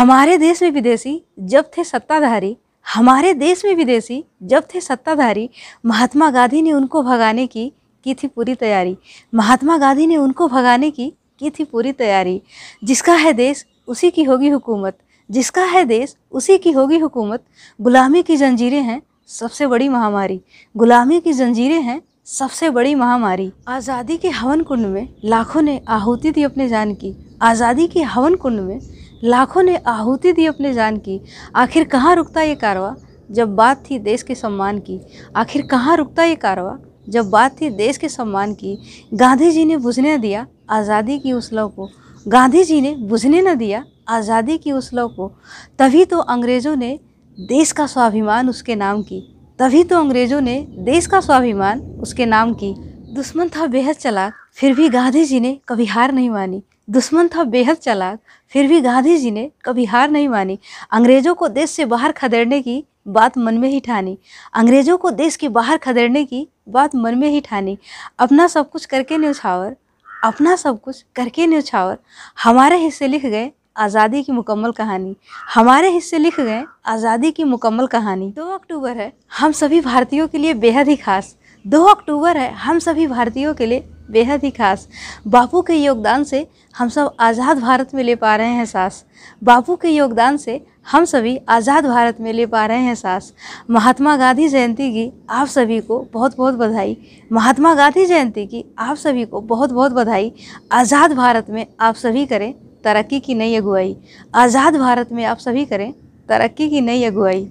हमारे देश में विदेशी जब थे सत्ताधारी, हमारे देश में विदेशी जब थे सत्ताधारी, महात्मा गांधी ने उनको भगाने की की थी पूरी तैयारी। महात्मा गांधी ने उनको भगाने की की थी पूरी तैयारी। जिसका है देश, उसी की होगी हुकूमत। जिसका है देश, उसी की होगी हुकूमत। गुलामी की जंजीरें हैं सबसे बड़ी महामारी। गुलामी की जंजीरें हैं सबसे बड़ी महामारी। आज़ादी के हवन कुंड में लाखों ने आहुति दी अपने जान की। आज़ादी के हवन कुंड में लाखों ने आहुति दी अपने जान की। आखिर कहाँ रुकता ये कारवा? जब बात थी देश के सम्मान की। आखिर कहाँ रुकता ये कारवा? जब बात थी देश के सम्मान की। गांधी जी ने बुझने दिया आज़ादी की उस लव को। गांधी जी ने बुझने न दिया आज़ादी की उस लव को। तभी तो अंग्रेज़ों ने देश का स्वाभिमान उसके नाम की। तभी तो अंग्रेज़ों ने देश का स्वाभिमान उसके नाम की। दुश्मन था बेहद चलाक। फिर भी गांधी जी ने कभी हार नहीं मानी। दुश्मन था बेहद चलाक, फिर भी गांधी जी ने कभी हार नहीं मानी। अंग्रेज़ों को देश से बाहर खदेड़ने की बात मन में ही ठानी। अंग्रेज़ों को देश के बाहर खदेड़ने की बात मन में ही ठानी। अपना सब कुछ करके न्यौछावर, अपना सब कुछ करके न्यौछावर। हमारे हिस्से लिख गए आज़ादी की मुकम्मल कहानी। हमारे हिस्से लिख गए आज़ादी की मुकम्मल कहानी। दो अक्टूबर है, हम सभी भारतीयों के लिए बेहद ही खास। दो अक्टूबर है, हम सभी भारतीयों के लिए बेहद ही खास। बापू के योगदान से हम सब आज़ाद भारत में ले पा रहे हैं सांस। बापू के योगदान से हम सभी आज़ाद भारत में ले पा रहे हैं सांस। महात्मा गांधी जयंती की आप सभी को बहुत बहुत बधाई। महात्मा गांधी जयंती की आप सभी को बहुत बहुत बधाई। आज़ाद भारत में आप सभी करें तरक्की की नई अगुवाई। आज़ाद भारत में आप सभी करें तरक्की की नई अगुवाई।